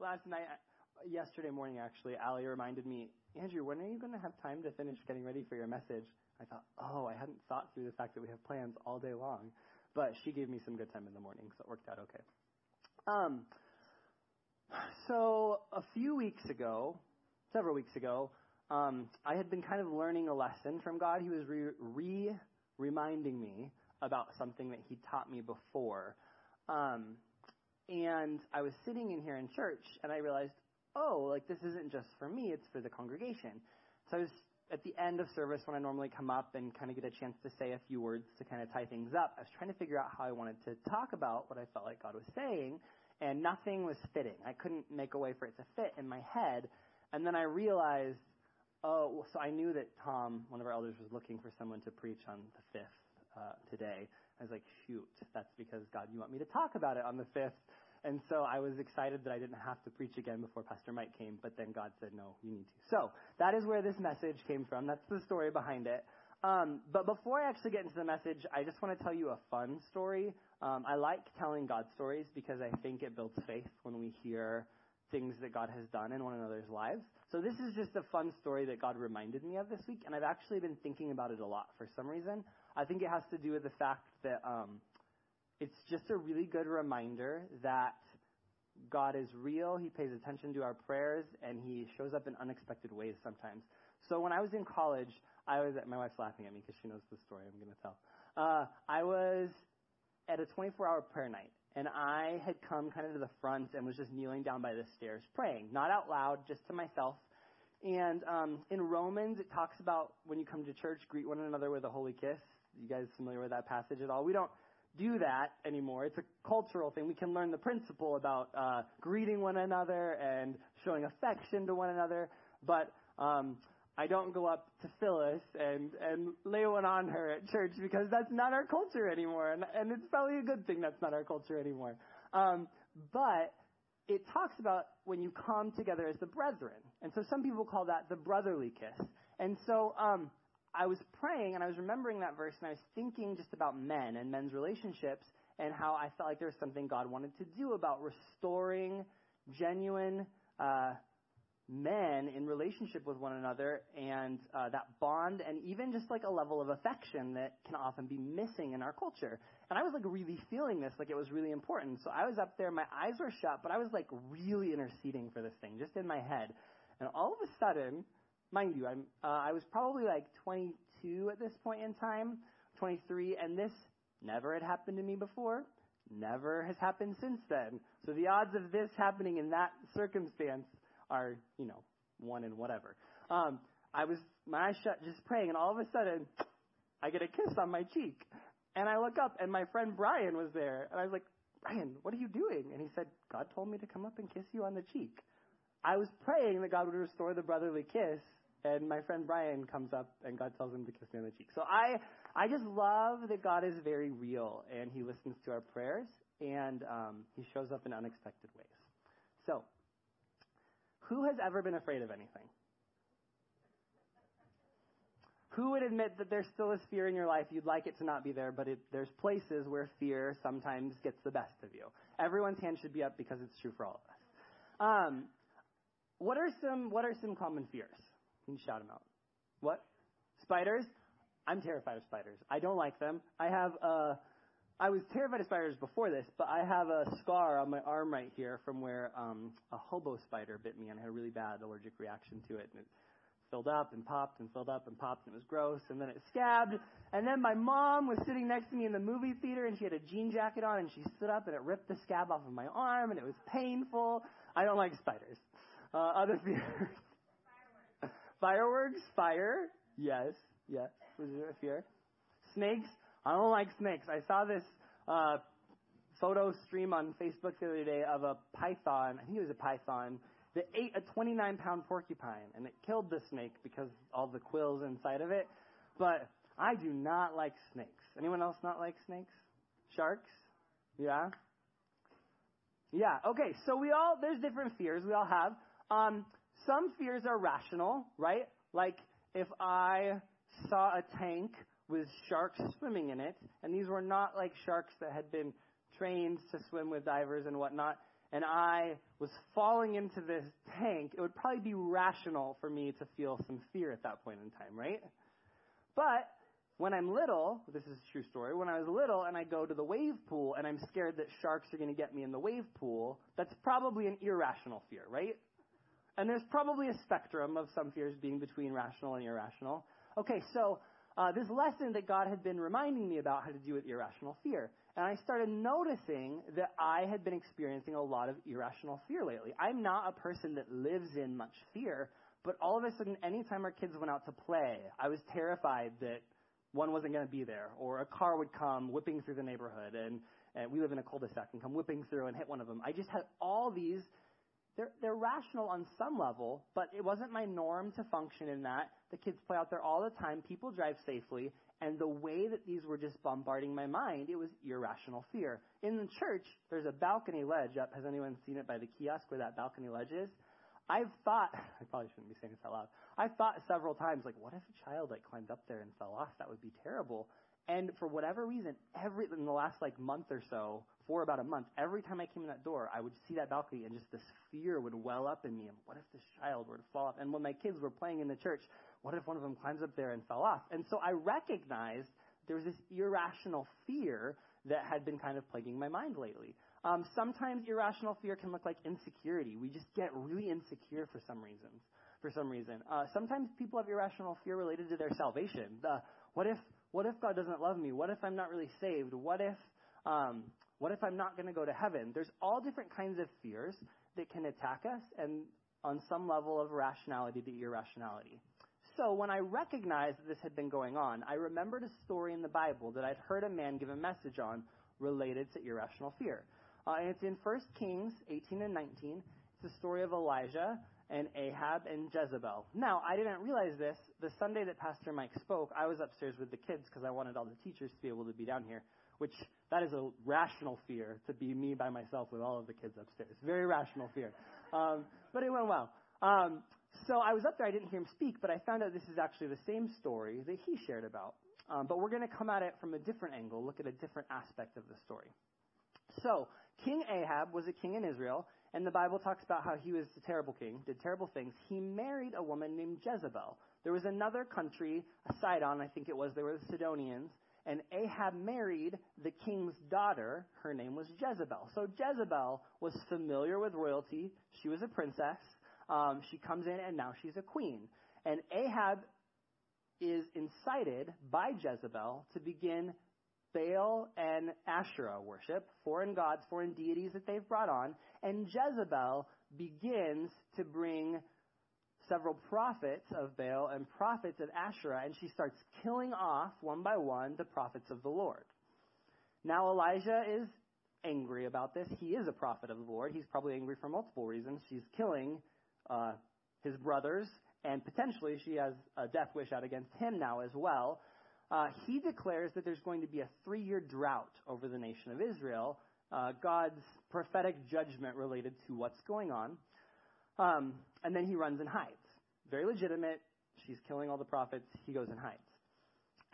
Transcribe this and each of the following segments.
last night, yesterday morning actually, Allie reminded me, Andrew, when are you going to have time to finish getting ready for your message? I thought, oh, I hadn't thought through the fact that we have plans all day long. But she gave me some good time in the morning, so it worked out okay. Um, so a few weeks ago, several weeks ago, um, I had been kind of learning a lesson from God. He was re, re reminding me about something that He taught me before. Um, and I was sitting in here in church, and I realized, oh, like this isn't just for me, it's for the congregation. So I was at the end of service when I normally come up and kind of get a chance to say a few words to kind of tie things up. I was trying to figure out how I wanted to talk about what I felt like God was saying, and nothing was fitting. I couldn't make a way for it to fit in my head. And then I realized, oh, so I knew that Tom, one of our elders, was looking for someone to preach on the 5th uh, today. I was like, shoot, that's because God, you want me to talk about it on the 5th. And so I was excited that I didn't have to preach again before Pastor Mike came, but then God said, no, you need to. So that is where this message came from. That's the story behind it. Um, but before I actually get into the message, I just want to tell you a fun story. Um, I like telling God stories because I think it builds faith when we hear things that God has done in one another's lives. So this is just a fun story that God reminded me of this week, and I've actually been thinking about it a lot for some reason. I think it has to do with the fact that um, it's just a really good reminder that God is real. He pays attention to our prayers, and He shows up in unexpected ways sometimes. So when I was in college, I was at, my wife's laughing at me because she knows the story I'm going to tell. Uh, I was at a 24-hour prayer night, and I had come kind of to the front and was just kneeling down by the stairs praying, not out loud, just to myself. And um, in Romans, it talks about when you come to church, greet one another with a holy kiss. You guys familiar with that passage at all? We don't do that anymore. It's a cultural thing. We can learn the principle about uh, greeting one another and showing affection to one another, but um, I don't go up to Phyllis and and lay one on her at church because that's not our culture anymore, and and it's probably a good thing that's not our culture anymore. Um, but it talks about when you come together as the brethren, and so some people call that the brotherly kiss. And so um, I was praying and I was remembering that verse and I was thinking just about men and men's relationships and how I felt like there was something God wanted to do about restoring genuine uh, men in relationship with one another and uh, that bond and even just like a level of affection that can often be missing in our culture. And I was like really feeling this, like it was really important. So I was up there, my eyes were shut, but I was like really interceding for this thing, just in my head. And all of a sudden, mind you, I'm, uh, I was probably like 22 at this point in time, 23, and this never had happened to me before. Never has happened since then. So the odds of this happening in that circumstance are, you know, one in whatever. Um, I was, my eyes shut, just praying, and all of a sudden, I get a kiss on my cheek. And I look up, and my friend Brian was there. And I was like, Brian, what are you doing? And he said, God told me to come up and kiss you on the cheek. I was praying that God would restore the brotherly kiss, and my friend Brian comes up, and God tells him to kiss me on the cheek. So I, I just love that God is very real, and He listens to our prayers, and um, He shows up in unexpected ways. So, who has ever been afraid of anything? Who would admit that there still is fear in your life? You'd like it to not be there, but it, there's places where fear sometimes gets the best of you. Everyone's hand should be up because it's true for all of us. Um, what are some What are some common fears? You shout them out. What? Spiders? I'm terrified of spiders. I don't like them. I have a I was terrified of spiders before this, but I have a scar on my arm right here from where um, a hobo spider bit me, and I had a really bad allergic reaction to it. And it filled up and popped and filled up and popped, and it was gross. And then it scabbed. And then my mom was sitting next to me in the movie theater, and she had a jean jacket on, and she stood up, and it ripped the scab off of my arm, and it was painful. I don't like spiders. Uh, other fears. Fireworks. Fire. Yes. Yes. Was there a fear? Snakes. I don't like snakes. I saw this uh, photo stream on Facebook the other day of a python. I think it was a python that ate a 29 pound porcupine, and it killed the snake because all the quills inside of it. But I do not like snakes. Anyone else not like snakes? Sharks? Yeah. Yeah. Okay. So we all there's different fears we all have. Um, some fears are rational, right? Like if I saw a tank with sharks swimming in it, and these were not like sharks that had been trained to swim with divers and whatnot. and I was falling into this tank, it would probably be rational for me to feel some fear at that point in time, right? But when I'm little, this is a true story, when I was little and I go to the wave pool and I'm scared that sharks are going to get me in the wave pool, that's probably an irrational fear, right? And there's probably a spectrum of some fears being between rational and irrational. Okay, so uh, this lesson that God had been reminding me about had to do with irrational fear. And I started noticing that I had been experiencing a lot of irrational fear lately. I'm not a person that lives in much fear, but all of a sudden, anytime our kids went out to play, I was terrified that one wasn't going to be there, or a car would come whipping through the neighborhood, and, and we live in a cul-de-sac, and come whipping through and hit one of them. I just had all these they're, they're rational on some level, but it wasn't my norm to function in that. The kids play out there all the time, people drive safely, and the way that these were just bombarding my mind, it was irrational fear. In the church, there's a balcony ledge up. Has anyone seen it by the kiosk where that balcony ledge is? I've thought, I probably shouldn't be saying this out loud. I've thought several times, like, what if a child like climbed up there and fell off? That would be terrible. And for whatever reason, every in the last like month or so, for about a month, every time I came in that door, I would see that balcony and just this fear would well up in me. What if this child were to fall off? And when my kids were playing in the church, what if one of them climbs up there and fell off? And so I recognized there was this irrational fear that had been kind of plaguing my mind lately. Um, sometimes irrational fear can look like insecurity. We just get really insecure for some reasons. For some reason, uh, sometimes people have irrational fear related to their salvation. The, what if what if God doesn't love me? What if I'm not really saved? What if, um, what if I'm not going to go to heaven? There's all different kinds of fears that can attack us and on some level of rationality to irrationality. So when I recognized that this had been going on, I remembered a story in the Bible that I'd heard a man give a message on related to irrational fear. Uh, and it's in 1 Kings 18 and 19. It's the story of Elijah and Ahab and Jezebel. Now, I didn't realize this. The Sunday that Pastor Mike spoke, I was upstairs with the kids because I wanted all the teachers to be able to be down here, which that is a rational fear to be me by myself with all of the kids upstairs. Very rational fear. Um, but it went well. Um, so I was up there. I didn't hear him speak, but I found out this is actually the same story that he shared about. Um, but we're going to come at it from a different angle, look at a different aspect of the story. So, King Ahab was a king in Israel, and the Bible talks about how he was a terrible king, did terrible things. He married a woman named Jezebel. There was another country, Sidon, I think it was, they were the Sidonians, and Ahab married the king's daughter. Her name was Jezebel. So Jezebel was familiar with royalty. She was a princess. Um, she comes in, and now she's a queen. And Ahab is incited by Jezebel to begin Baal and Asherah worship, foreign gods, foreign deities that they've brought on, and Jezebel begins to bring several prophets of Baal and prophets of Asherah, and she starts killing off one by one the prophets of the Lord. Now Elijah is angry about this. He is a prophet of the Lord. He's probably angry for multiple reasons. She's killing uh, his brothers, and potentially she has a death wish out against him now as well uh, he declares that there's going to be a three year drought over the nation of Israel, uh, God's prophetic judgment related to what's going on. Um, and then he runs and hides. Very legitimate. She's killing all the prophets. He goes and hides.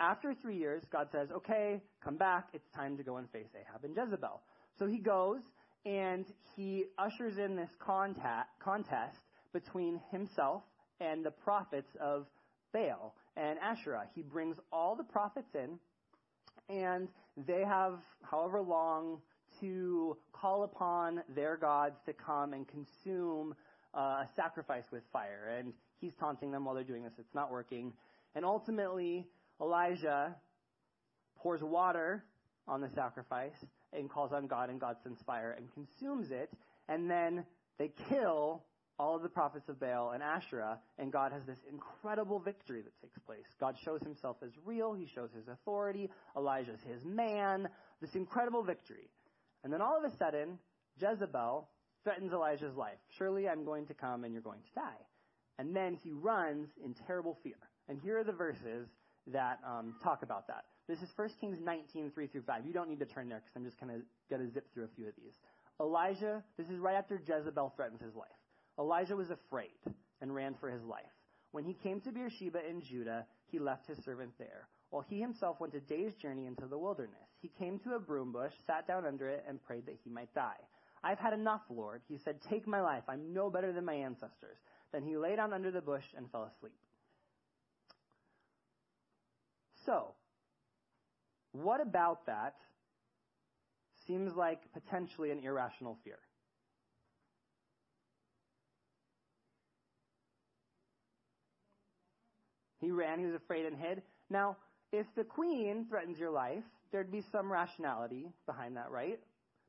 After three years, God says, okay, come back. It's time to go and face Ahab and Jezebel. So he goes and he ushers in this contact, contest between himself and the prophets of Baal and Asherah. He brings all the prophets in, and they have however long to call upon their gods to come and consume uh, a sacrifice with fire. And he's taunting them while they're doing this. It's not working. And ultimately, Elijah pours water on the sacrifice and calls on God, and God sends fire and consumes it. And then they kill all of the prophets of Baal and Asherah, and God has this incredible victory that takes place. God shows himself as real, he shows his authority, Elijah's his man, this incredible victory. And then all of a sudden, Jezebel threatens Elijah's life. Surely I'm going to come and you're going to die. And then he runs in terrible fear. And here are the verses that um, talk about that. This is 1 Kings 19, 3 through 5. You don't need to turn there because I'm just going to zip through a few of these. Elijah, this is right after Jezebel threatens his life. Elijah was afraid and ran for his life. When he came to Beersheba in Judah, he left his servant there, while he himself went a day's journey into the wilderness. He came to a broom bush, sat down under it, and prayed that he might die. I've had enough, Lord. He said, Take my life. I'm no better than my ancestors. Then he lay down under the bush and fell asleep. So, what about that seems like potentially an irrational fear? He ran, he was afraid and hid. Now, if the queen threatens your life, there'd be some rationality behind that, right?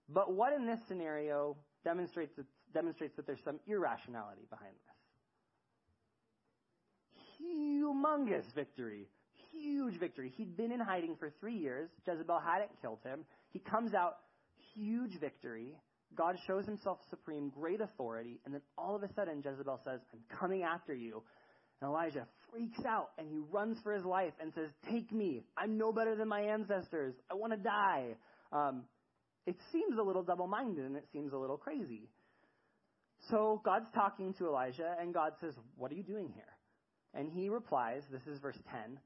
But what in this scenario demonstrates that, demonstrates that there's some irrationality behind this? Humongous victory. Huge victory. He'd been in hiding for three years. Jezebel hadn't killed him. He comes out, huge victory. God shows himself supreme, great authority, and then all of a sudden Jezebel says, I'm coming after you. And Elijah freaks out and he runs for his life and says, Take me. I'm no better than my ancestors. I want to die. Um, it seems a little double minded and it seems a little crazy. So God's talking to Elijah and God says, What are you doing here? And he replies, This is verse 10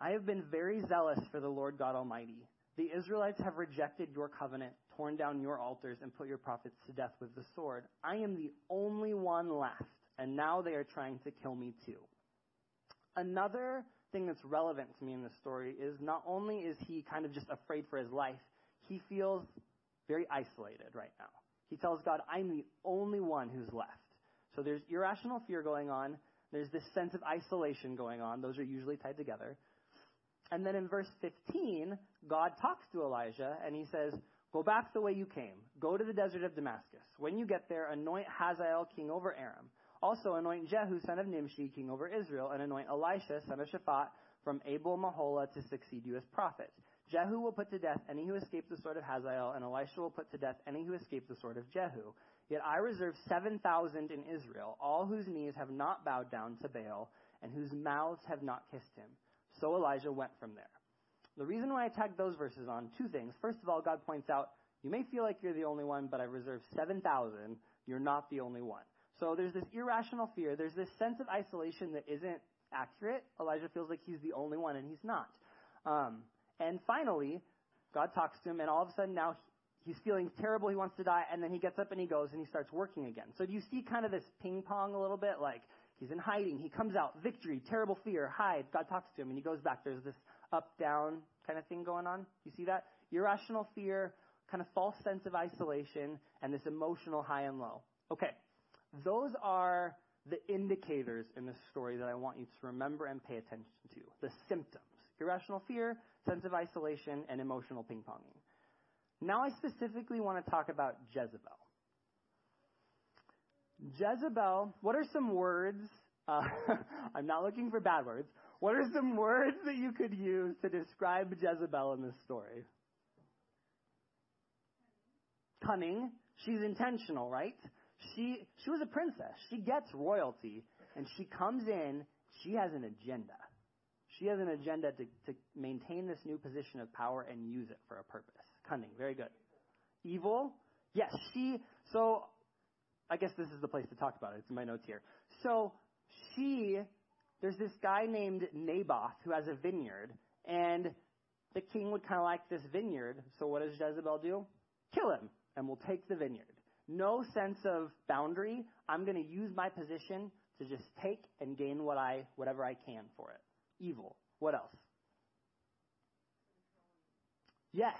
I have been very zealous for the Lord God Almighty. The Israelites have rejected your covenant, torn down your altars, and put your prophets to death with the sword. I am the only one left and now they are trying to kill me too. Another thing that's relevant to me in this story is not only is he kind of just afraid for his life, he feels very isolated right now. He tells God, I'm the only one who's left. So there's irrational fear going on. There's this sense of isolation going on. Those are usually tied together. And then in verse 15, God talks to Elijah and he says, Go back the way you came. Go to the desert of Damascus. When you get there, anoint Hazael king over Aram. Also anoint Jehu, son of Nimshi, king over Israel, and anoint Elisha, son of Shaphat, from Abel Meholah to succeed you as prophet. Jehu will put to death any who escape the sword of Hazael, and Elisha will put to death any who escape the sword of Jehu. Yet I reserve 7,000 in Israel, all whose knees have not bowed down to Baal, and whose mouths have not kissed him. So Elijah went from there. The reason why I tagged those verses on, two things. First of all, God points out, you may feel like you're the only one, but I reserve 7,000. You're not the only one. So there's this irrational fear. There's this sense of isolation that isn't accurate. Elijah feels like he's the only one, and he's not. Um, and finally, God talks to him, and all of a sudden now he's feeling terrible. He wants to die, and then he gets up and he goes and he starts working again. So do you see kind of this ping pong a little bit? Like he's in hiding. He comes out, victory, terrible fear, hide. God talks to him, and he goes back. There's this up down kind of thing going on. You see that? Irrational fear, kind of false sense of isolation, and this emotional high and low. Okay. Those are the indicators in this story that I want you to remember and pay attention to. The symptoms irrational fear, sense of isolation, and emotional ping ponging. Now I specifically want to talk about Jezebel. Jezebel, what are some words? Uh, I'm not looking for bad words. What are some words that you could use to describe Jezebel in this story? Cunning. She's intentional, right? She, she was a princess. She gets royalty, and she comes in, she has an agenda. She has an agenda to, to maintain this new position of power and use it for a purpose. Cunning, very good. Evil, yes, she, so I guess this is the place to talk about it. It's in my notes here. So she, there's this guy named Naboth who has a vineyard, and the king would kind of like this vineyard. So what does Jezebel do? Kill him, and we'll take the vineyard no sense of boundary. I'm going to use my position to just take and gain what I, whatever I can for it. Evil. What else? Yes.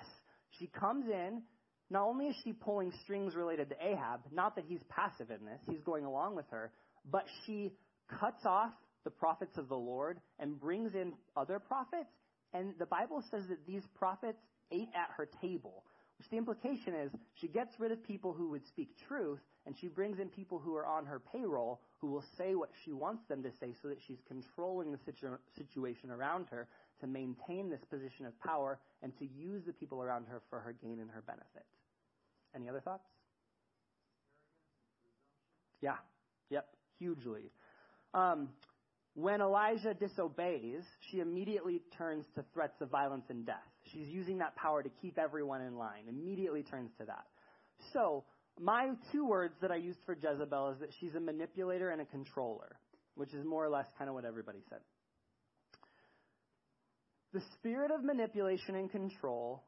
She comes in. Not only is she pulling strings related to Ahab, not that he's passive in this, he's going along with her, but she cuts off the prophets of the Lord and brings in other prophets. And the Bible says that these prophets ate at her table. Which the implication is she gets rid of people who would speak truth, and she brings in people who are on her payroll who will say what she wants them to say so that she's controlling the situ- situation around her to maintain this position of power and to use the people around her for her gain and her benefit. Any other thoughts? Yeah. Yep. Hugely. Um, when Elijah disobeys, she immediately turns to threats of violence and death. She's using that power to keep everyone in line, immediately turns to that. So, my two words that I used for Jezebel is that she's a manipulator and a controller, which is more or less kind of what everybody said. The spirit of manipulation and control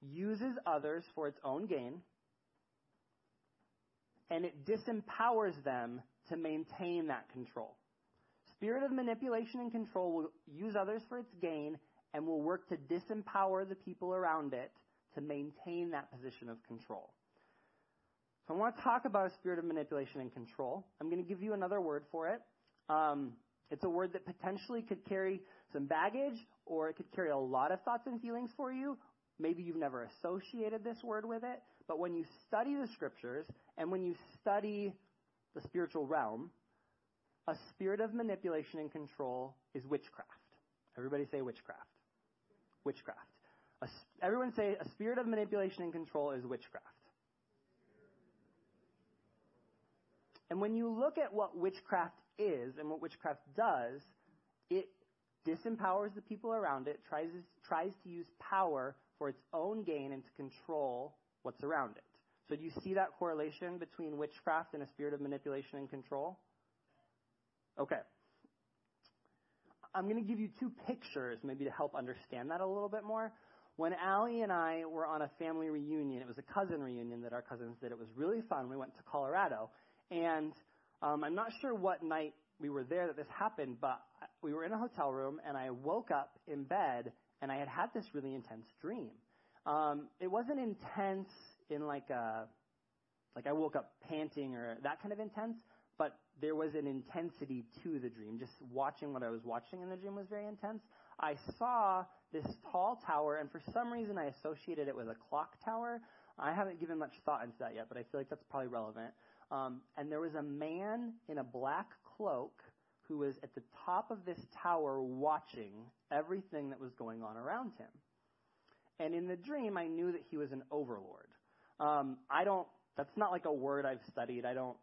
uses others for its own gain and it disempowers them to maintain that control. Spirit of manipulation and control will use others for its gain and will work to disempower the people around it to maintain that position of control. So I want to talk about a spirit of manipulation and control. I'm going to give you another word for it. Um, it's a word that potentially could carry some baggage, or it could carry a lot of thoughts and feelings for you. Maybe you've never associated this word with it, but when you study the scriptures and when you study the spiritual realm, a spirit of manipulation and control is witchcraft. Everybody say witchcraft. Witchcraft. A, everyone say a spirit of manipulation and control is witchcraft. And when you look at what witchcraft is and what witchcraft does, it disempowers the people around it, tries, tries to use power for its own gain and to control what's around it. So do you see that correlation between witchcraft and a spirit of manipulation and control? Okay. I'm going to give you two pictures maybe to help understand that a little bit more. When Allie and I were on a family reunion, it was a cousin reunion that our cousins did. It was really fun. We went to Colorado. And um, I'm not sure what night we were there that this happened, but we were in a hotel room, and I woke up in bed, and I had had this really intense dream. Um, it wasn't intense in like a, like I woke up panting or that kind of intense, but there was an intensity to the dream. Just watching what I was watching in the dream was very intense. I saw this tall tower, and for some reason I associated it with a clock tower. I haven't given much thought into that yet, but I feel like that's probably relevant. Um, and there was a man in a black cloak who was at the top of this tower watching everything that was going on around him. And in the dream, I knew that he was an overlord. Um, I don't. That's not like a word I've studied. I don't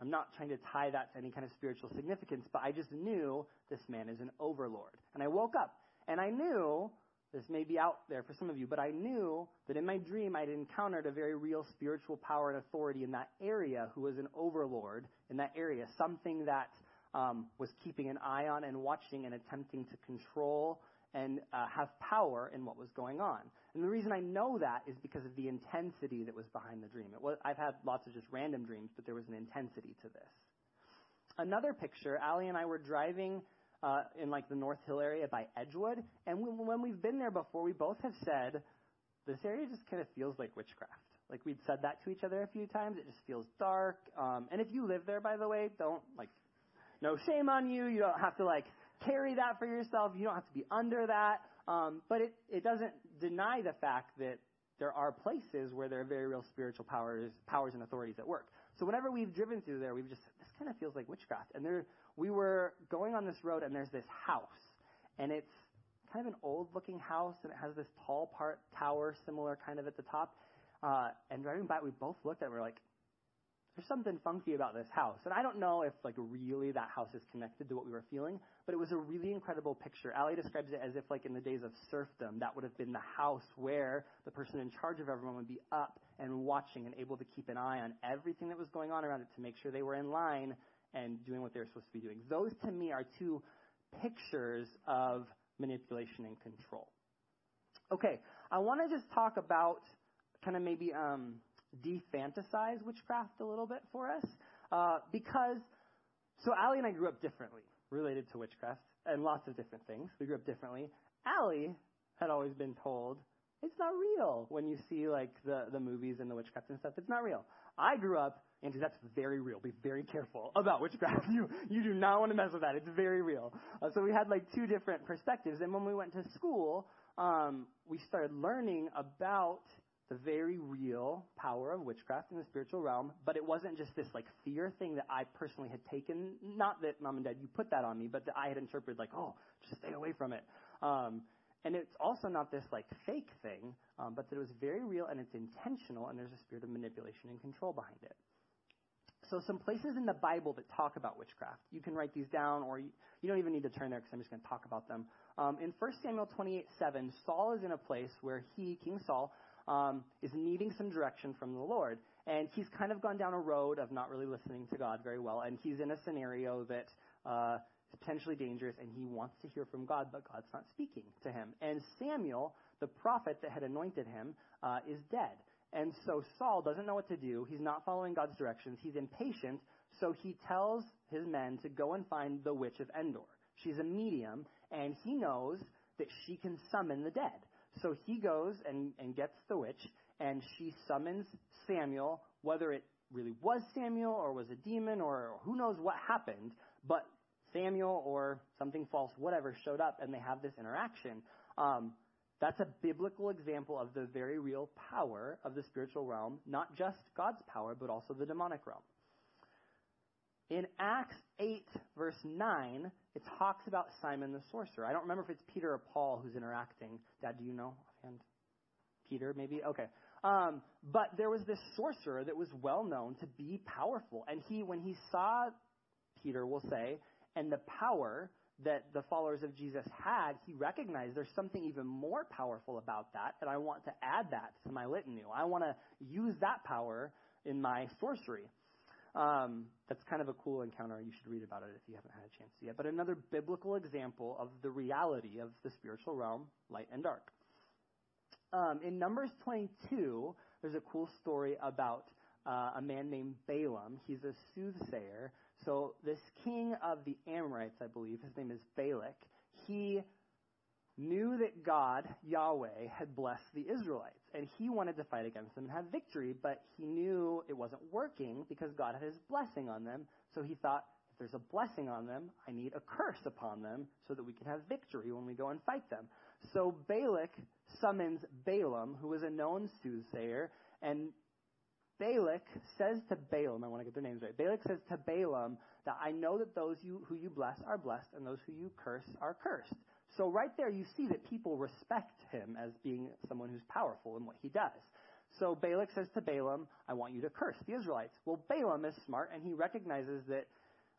I'm not trying to tie that to any kind of spiritual significance, but I just knew this man is an overlord. And I woke up and I knew, this may be out there for some of you, but I knew that in my dream I'd encountered a very real spiritual power and authority in that area who was an overlord in that area, something that was keeping an eye on and watching and attempting to control and uh, have power in what was going on. And the reason I know that is because of the intensity that was behind the dream. Was, I've had lots of just random dreams, but there was an intensity to this. Another picture, Allie and I were driving uh, in like the North Hill area by Edgewood, and when, when we've been there before, we both have said, this area just kind of feels like witchcraft. Like we'd said that to each other a few times. It just feels dark. Um, and if you live there, by the way, don't like, no shame on you. You don't have to like carry that for yourself. You don't have to be under that. Um, but it, it doesn't deny the fact that there are places where there are very real spiritual powers, powers and authorities at work. So whenever we've driven through there, we've just said, this kind of feels like witchcraft. And there, we were going on this road, and there's this house, and it's kind of an old-looking house, and it has this tall part tower, similar kind of at the top. Uh, and driving by, we both looked at, it, and we're like, there's something funky about this house. And I don't know if like really that house is connected to what we were feeling, but it was a really incredible picture. Allie describes it as if like in the days of serfdom, that would have been the house where the person in charge of everyone would be up and watching and able to keep an eye on everything that was going on around it to make sure they were in line and doing what they were supposed to be doing. Those to me are two pictures of manipulation and control. Okay, I want to just talk about kind of maybe um, defantasize witchcraft a little bit for us. Uh, because, so Allie and I grew up differently related to witchcraft and lots of different things. We grew up differently. Allie had always been told, it's not real when you see like the, the movies and the witchcraft and stuff. It's not real. I grew up, Andrew, that's very real. Be very careful about witchcraft. You, you do not want to mess with that. It's very real. Uh, so we had like two different perspectives. And when we went to school, um, we started learning about the very real power of witchcraft in the spiritual realm, but it wasn't just this like fear thing that I personally had taken. Not that mom and dad you put that on me, but that I had interpreted like, oh, just stay away from it. Um, and it's also not this like fake thing, um, but that it was very real and it's intentional, and there's a spirit of manipulation and control behind it. So some places in the Bible that talk about witchcraft. You can write these down, or you, you don't even need to turn there because I'm just going to talk about them. Um, in 1 Samuel 28, 7, Saul is in a place where he, King Saul, um, is needing some direction from the Lord. And he's kind of gone down a road of not really listening to God very well. And he's in a scenario that uh, is potentially dangerous, and he wants to hear from God, but God's not speaking to him. And Samuel, the prophet that had anointed him, uh, is dead. And so Saul doesn't know what to do. He's not following God's directions. He's impatient. So he tells his men to go and find the witch of Endor. She's a medium, and he knows that she can summon the dead. So he goes and, and gets the witch, and she summons Samuel, whether it really was Samuel or was a demon or who knows what happened, but Samuel or something false, whatever, showed up and they have this interaction. Um, that's a biblical example of the very real power of the spiritual realm, not just God's power, but also the demonic realm. In Acts 8, verse 9, it talks about Simon the sorcerer. I don't remember if it's Peter or Paul who's interacting. Dad, do you know offhand? Peter, maybe? Okay. Um, but there was this sorcerer that was well known to be powerful. And he, when he saw Peter, we'll say, and the power that the followers of Jesus had, he recognized there's something even more powerful about that, and I want to add that to my litany. I want to use that power in my sorcery. Um, that's kind of a cool encounter. You should read about it if you haven't had a chance yet. But another biblical example of the reality of the spiritual realm, light and dark. Um, in Numbers 22, there's a cool story about uh, a man named Balaam. He's a soothsayer. So this king of the Amorites, I believe, his name is Balak, he knew that God, Yahweh, had blessed the Israelites, and he wanted to fight against them and have victory, but he knew it wasn't working because God had his blessing on them. So he thought, if there's a blessing on them, I need a curse upon them so that we can have victory when we go and fight them. So Balak summons Balaam, who was a known soothsayer, and Balak says to Balaam, I want to get their names right. Balak says to Balaam that I know that those you, who you bless are blessed and those who you curse are cursed. So right there you see that people respect him as being someone who's powerful in what he does. So Balak says to Balaam, I want you to curse the Israelites. Well, Balaam is smart and he recognizes that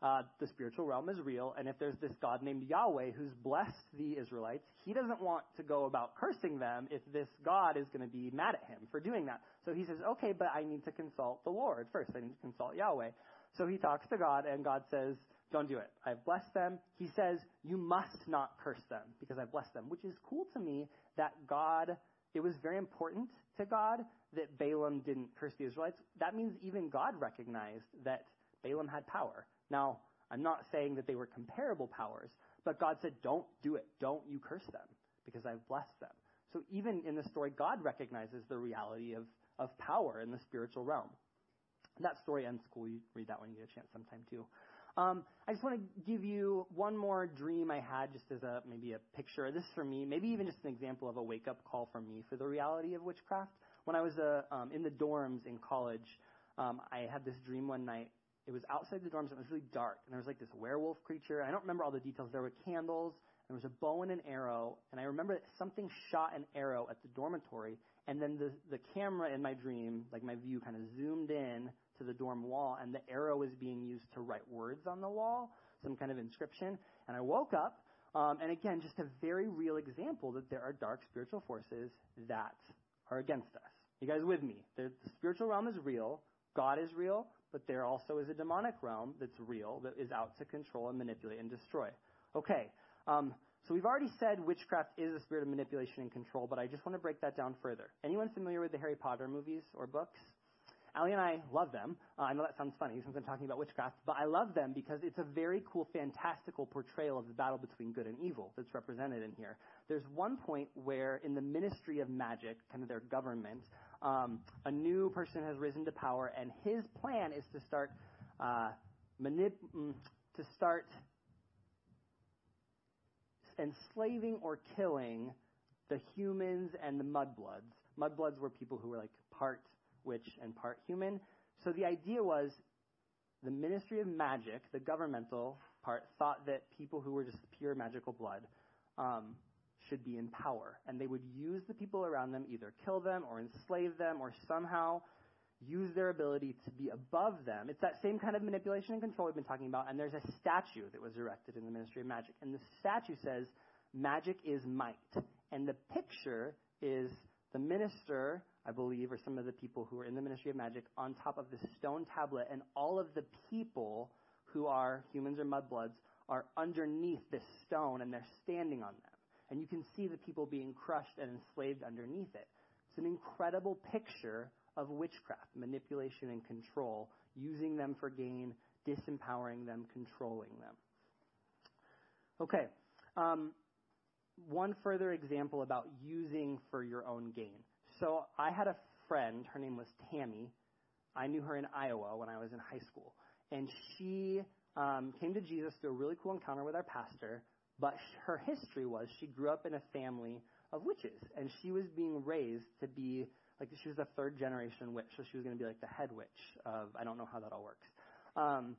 uh, the spiritual realm is real, and if there's this God named Yahweh who's blessed the Israelites, he doesn't want to go about cursing them if this God is going to be mad at him for doing that. So he says, okay, but I need to consult the Lord first. I need to consult Yahweh. So he talks to God, and God says, don't do it. I've blessed them. He says, you must not curse them because I've blessed them, which is cool to me that God, it was very important to God that Balaam didn't curse the Israelites. That means even God recognized that Balaam had power. Now, I'm not saying that they were comparable powers, but God said, don't do it. Don't you curse them because I've blessed them. So even in the story, God recognizes the reality of, of power in the spiritual realm. That story ends cool. You read that when you get a chance sometime too. Um, I just want to give you one more dream I had, just as a maybe a picture. This is for me, maybe even just an example of a wake up call for me for the reality of witchcraft. When I was uh, um, in the dorms in college, um, I had this dream one night it was outside the dorms and it was really dark. And there was like this werewolf creature. I don't remember all the details. There were candles. And there was a bow and an arrow. And I remember that something shot an arrow at the dormitory. And then the, the camera in my dream, like my view, kind of zoomed in to the dorm wall. And the arrow was being used to write words on the wall, some kind of inscription. And I woke up. Um, and again, just a very real example that there are dark spiritual forces that are against us. You guys with me? The, the spiritual realm is real. God is real but there also is a demonic realm that's real, that is out to control and manipulate and destroy. Okay, um, so we've already said witchcraft is a spirit of manipulation and control, but I just want to break that down further. Anyone familiar with the Harry Potter movies or books? Allie and I love them. Uh, I know that sounds funny since I'm talking about witchcraft, but I love them because it's a very cool, fantastical portrayal of the battle between good and evil that's represented in here. There's one point where, in the Ministry of Magic, kind of their government, um, a new person has risen to power, and his plan is to start uh, manip- mm, to start enslaving or killing the humans and the mudbloods. Mudbloods were people who were like part witch and part human. So the idea was the Ministry of Magic, the governmental part, thought that people who were just pure magical blood um, should be in power. And they would use the people around them, either kill them or enslave them or somehow use their ability to be above them. It's that same kind of manipulation and control we've been talking about. And there's a statue that was erected in the Ministry of Magic. And the statue says, Magic is might. And the picture is the minister, I believe, or some of the people who are in the Ministry of Magic on top of this stone tablet. And all of the people who are humans or mudbloods are underneath this stone and they're standing on them and you can see the people being crushed and enslaved underneath it. It's an incredible picture of witchcraft, manipulation and control, using them for gain, disempowering them, controlling them. Okay. Um, one further example about using for your own gain. So I had a friend, her name was Tammy. I knew her in Iowa when I was in high school. And she um, came to Jesus through a really cool encounter with our pastor, but her history was she grew up in a family of witches, and she was being raised to be like she was a third generation witch, so she was going to be like the head witch of I don't know how that all works. Um,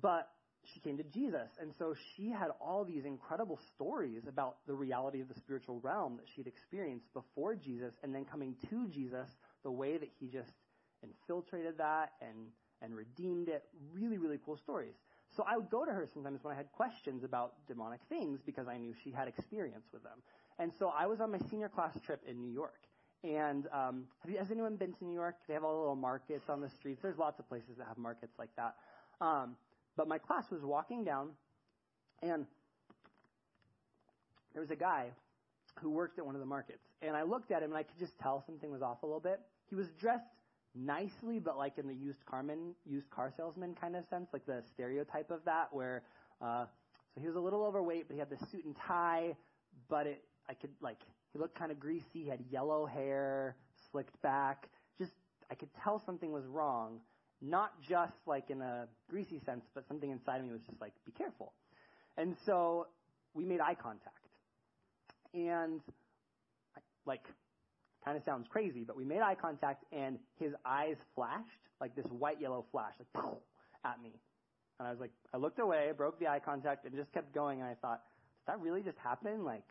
but she came to Jesus. And so she had all these incredible stories about the reality of the spiritual realm that she'd experienced before Jesus and then coming to Jesus, the way that he just infiltrated that and, and redeemed it. Really, really cool stories. So I would go to her sometimes when I had questions about demonic things because I knew she had experience with them. And so I was on my senior class trip in New York. And um, you, has anyone been to New York? They have all the little markets on the streets. There's lots of places that have markets like that. Um, but my class was walking down, and there was a guy who worked at one of the markets. And I looked at him, and I could just tell something was off a little bit. He was dressed nicely, but like in the used carman, used car salesman kind of sense, like the stereotype of that, where uh, so he was a little overweight, but he had the suit and tie, but it I could like he looked kind of greasy, he had yellow hair, slicked back. Just I could tell something was wrong not just like in a greasy sense, but something inside of me was just like, be careful. And so we made eye contact. And like, kind of sounds crazy, but we made eye contact and his eyes flashed, like this white yellow flash, like at me. And I was like, I looked away, broke the eye contact, and just kept going. And I thought, did that really just happen? Like,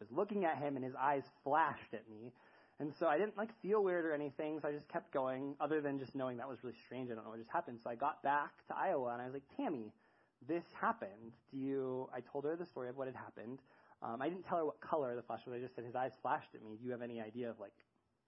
I was looking at him and his eyes flashed at me. And so I didn't like feel weird or anything, so I just kept going, other than just knowing that was really strange. I don't know what just happened. So I got back to Iowa and I was like, Tammy, this happened. Do you, I told her the story of what had happened. Um, I didn't tell her what color the flash was. I just said his eyes flashed at me. Do you have any idea of like,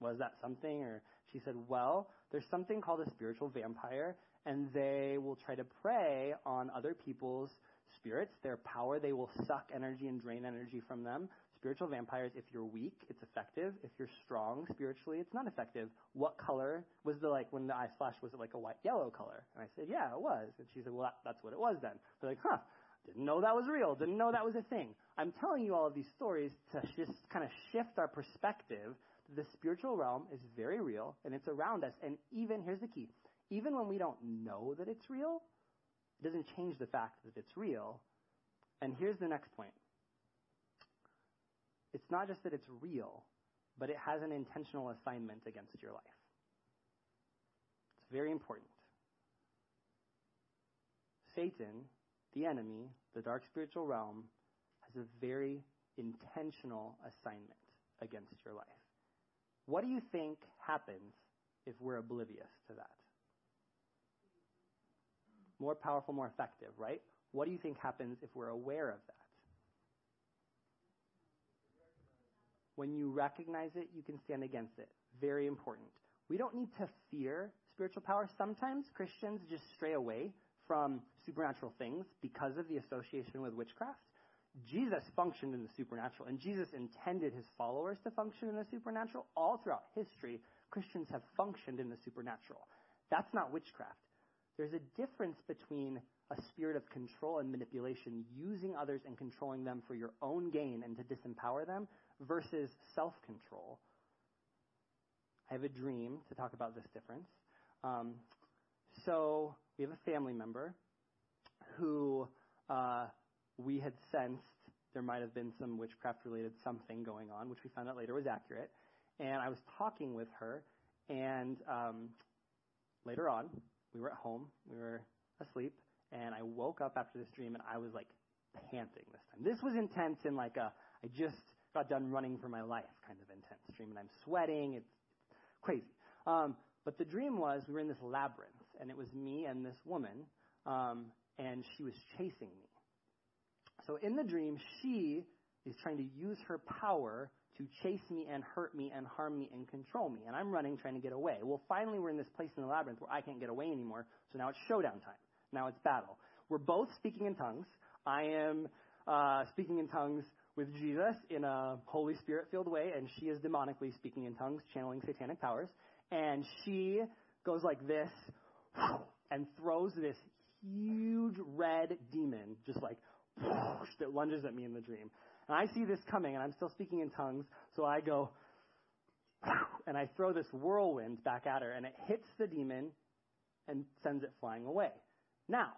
was that something? Or she said, well, there's something called a spiritual vampire and they will try to prey on other people's spirits, their power. They will suck energy and drain energy from them. Spiritual vampires, if you're weak, it's effective. If you're strong spiritually, it's not effective. What color was the like when the eyes flashed? Was it like a white yellow color? And I said, yeah, it was. And she said, well, that, that's what it was then. They're like, huh, didn't know that was real. Didn't know that was a thing. I'm telling you all of these stories to just kind of shift our perspective. The spiritual realm is very real and it's around us. And even, here's the key, even when we don't know that it's real, it doesn't change the fact that it's real. And here's the next point it's not just that it's real, but it has an intentional assignment against your life. It's very important. Satan, the enemy, the dark spiritual realm, has a very intentional assignment against your life. What do you think happens if we're oblivious to that? More powerful, more effective, right? What do you think happens if we're aware of that? When you recognize it, you can stand against it. Very important. We don't need to fear spiritual power. Sometimes Christians just stray away from supernatural things because of the association with witchcraft. Jesus functioned in the supernatural, and Jesus intended his followers to function in the supernatural. All throughout history, Christians have functioned in the supernatural. That's not witchcraft. There's a difference between a spirit of control and manipulation, using others and controlling them for your own gain and to disempower them, versus self control. I have a dream to talk about this difference. Um, so we have a family member who uh, we had sensed there might have been some witchcraft related something going on, which we found out later was accurate. And I was talking with her, and um, later on, we were at home, we were asleep, and I woke up after this dream, and I was like panting this time. This was intense in like a, I just got done running for my life kind of intense dream, and I'm sweating. It's crazy. Um, but the dream was we were in this labyrinth, and it was me and this woman, um, and she was chasing me. So in the dream, she is trying to use her power to chase me and hurt me and harm me and control me. And I'm running trying to get away. Well, finally, we're in this place in the labyrinth where I can't get away anymore. So now it's showdown time. Now it's battle. We're both speaking in tongues. I am uh, speaking in tongues with Jesus in a Holy Spirit filled way, and she is demonically speaking in tongues, channeling satanic powers. and she goes like this and throws this huge red demon just like that lunges at me in the dream. And I see this coming, and I'm still speaking in tongues, so I go, and I throw this whirlwind back at her, and it hits the demon and sends it flying away. Now,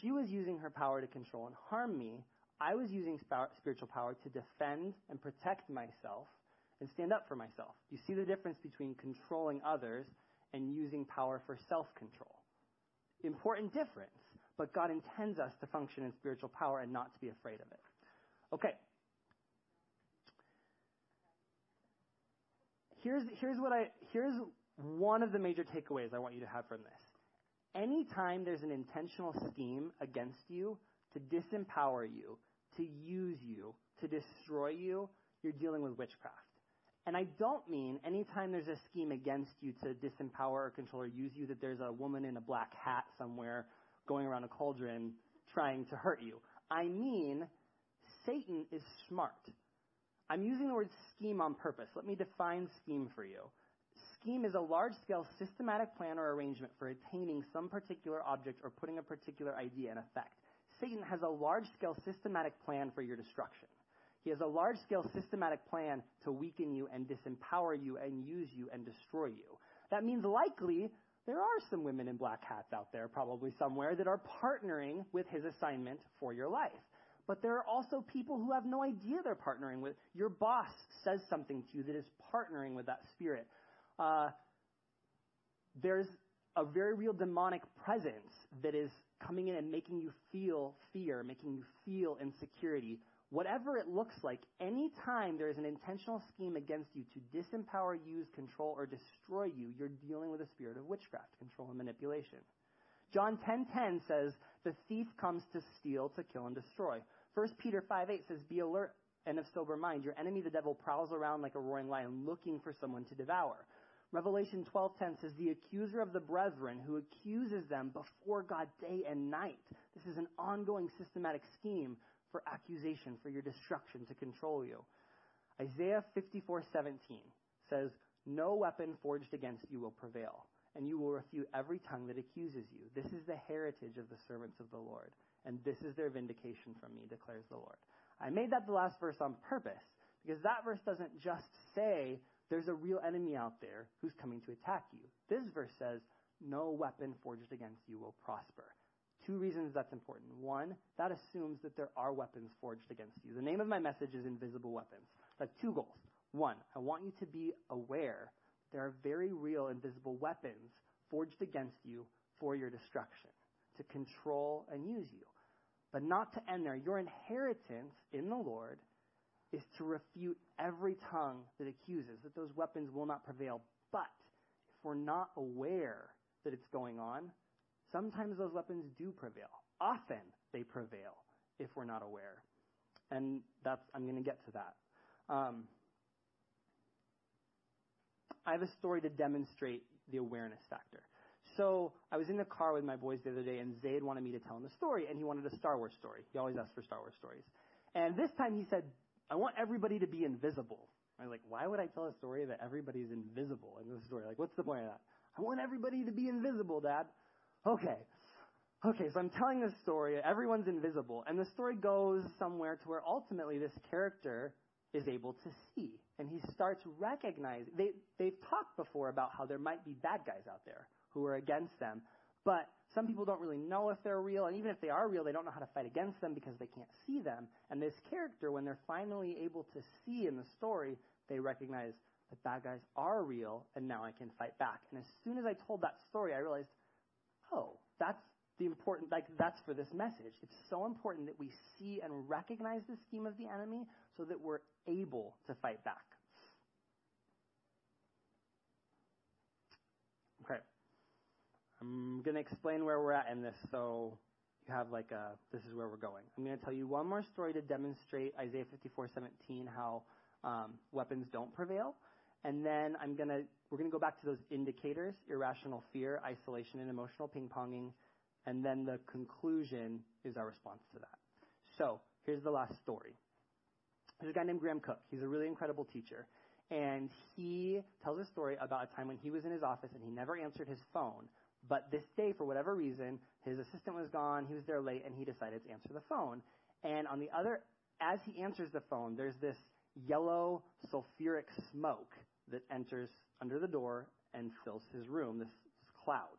she was using her power to control and harm me. I was using spiritual power to defend and protect myself and stand up for myself. You see the difference between controlling others and using power for self control. Important difference, but God intends us to function in spiritual power and not to be afraid of it. Okay. Here's, here's what I, here's one of the major takeaways I want you to have from this. Anytime there's an intentional scheme against you to disempower you, to use you, to destroy you, you're dealing with witchcraft. And I don't mean anytime there's a scheme against you to disempower or control or use you that there's a woman in a black hat somewhere going around a cauldron trying to hurt you. I mean, Satan is smart. I'm using the word scheme on purpose. Let me define scheme for you. Scheme is a large scale systematic plan or arrangement for attaining some particular object or putting a particular idea in effect. Satan has a large scale systematic plan for your destruction. He has a large scale systematic plan to weaken you and disempower you and use you and destroy you. That means likely there are some women in black hats out there, probably somewhere, that are partnering with his assignment for your life. But there are also people who have no idea they're partnering with. Your boss says something to you that is partnering with that spirit. Uh, there's a very real demonic presence that is coming in and making you feel fear, making you feel insecurity. Whatever it looks like, anytime there is an intentional scheme against you to disempower, use, control, or destroy you, you're dealing with a spirit of witchcraft, control, and manipulation. John 10:10 says, "The thief comes to steal, to kill, and destroy." 1 Peter 5:8 says, "Be alert and of sober mind. Your enemy, the devil, prowls around like a roaring lion, looking for someone to devour." Revelation 12:10 says, "The accuser of the brethren who accuses them before God day and night." This is an ongoing systematic scheme for accusation, for your destruction, to control you. Isaiah 54:17 says, "No weapon forged against you will prevail, and you will refute every tongue that accuses you. This is the heritage of the servants of the Lord, and this is their vindication from me," declares the Lord. I made that the last verse on purpose because that verse doesn't just say there's a real enemy out there who's coming to attack you. This verse says, "No weapon forged against you will prosper." Two reasons that's important. One, that assumes that there are weapons forged against you. The name of my message is Invisible Weapons. That's two goals. One, I want you to be aware there are very real invisible weapons forged against you for your destruction, to control and use you. But not to end there. Your inheritance in the Lord is to refute every tongue that accuses, that those weapons will not prevail. But if we're not aware that it's going on, Sometimes those weapons do prevail. Often they prevail if we're not aware. And that's, I'm going to get to that. Um, I have a story to demonstrate the awareness factor. So I was in the car with my boys the other day, and Zayd wanted me to tell him a story, and he wanted a Star Wars story. He always asks for Star Wars stories. And this time he said, I want everybody to be invisible. Was like, why would I tell a story that everybody's invisible in this story? Like, what's the point of that? I want everybody to be invisible, Dad. Okay. Okay, so I'm telling this story. Everyone's invisible. And the story goes somewhere to where ultimately this character is able to see. And he starts recognizing. They, they've talked before about how there might be bad guys out there who are against them. But some people don't really know if they're real. And even if they are real, they don't know how to fight against them because they can't see them. And this character, when they're finally able to see in the story, they recognize that bad guys are real and now I can fight back. And as soon as I told that story, I realized Oh, that's the important, like, that's for this message. It's so important that we see and recognize the scheme of the enemy so that we're able to fight back. Okay. I'm going to explain where we're at in this so you have like a, this is where we're going. I'm going to tell you one more story to demonstrate Isaiah 54:17 how um, weapons don't prevail. And then I'm going to, we're going to go back to those indicators, irrational fear, isolation, and emotional ping ponging. And then the conclusion is our response to that. So here's the last story. There's a guy named Graham Cooke. He's a really incredible teacher. and he tells a story about a time when he was in his office and he never answered his phone. But this day, for whatever reason, his assistant was gone, he was there late, and he decided to answer the phone. And on the other, as he answers the phone, there's this yellow sulfuric smoke that enters under the door and fills his room, this cloud.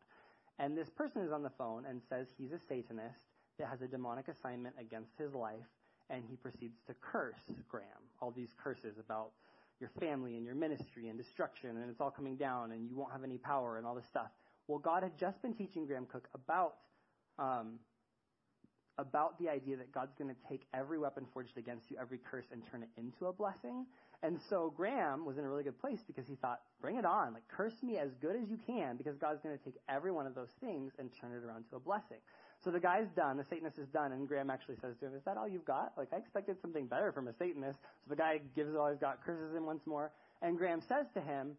And this person is on the phone and says he's a Satanist that has a demonic assignment against his life, and he proceeds to curse Graham. All these curses about your family and your ministry and destruction, and it's all coming down, and you won't have any power, and all this stuff. Well, God had just been teaching Graham Cooke about um, about the idea that God's going to take every weapon forged against you, every curse, and turn it into a blessing. And so Graham was in a really good place because he thought, bring it on. Like, curse me as good as you can because God's going to take every one of those things and turn it around to a blessing. So the guy's done, the Satanist is done, and Graham actually says to him, Is that all you've got? Like, I expected something better from a Satanist. So the guy gives all he's got, curses him once more, and Graham says to him,